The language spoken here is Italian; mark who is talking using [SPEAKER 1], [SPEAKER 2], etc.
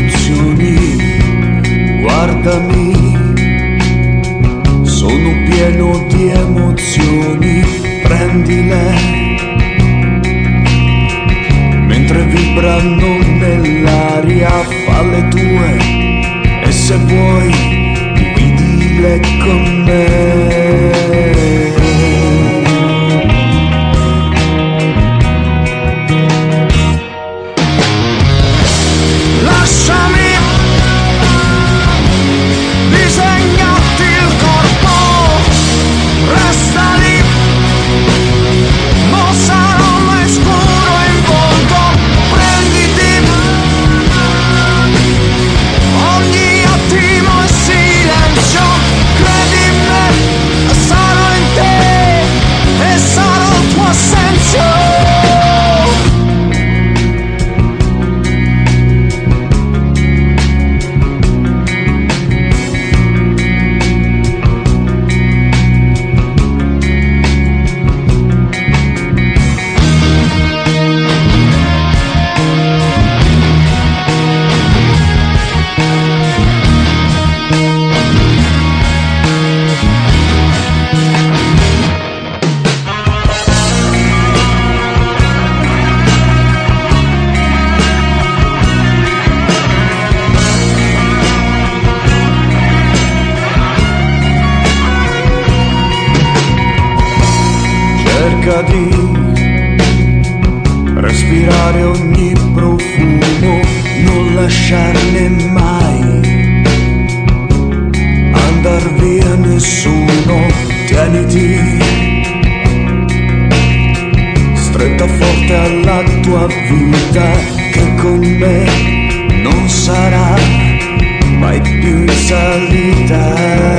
[SPEAKER 1] emozioni, guardami, sono pieno di emozioni, prendile, mentre vibrano nell'aria, fa le tue. E se vuoi guidile con me. Cerca di respirare ogni profumo, non lasciarne mai andar via nessuno, tieniti stretta forte alla tua vita che con me non sarà mai più in salita.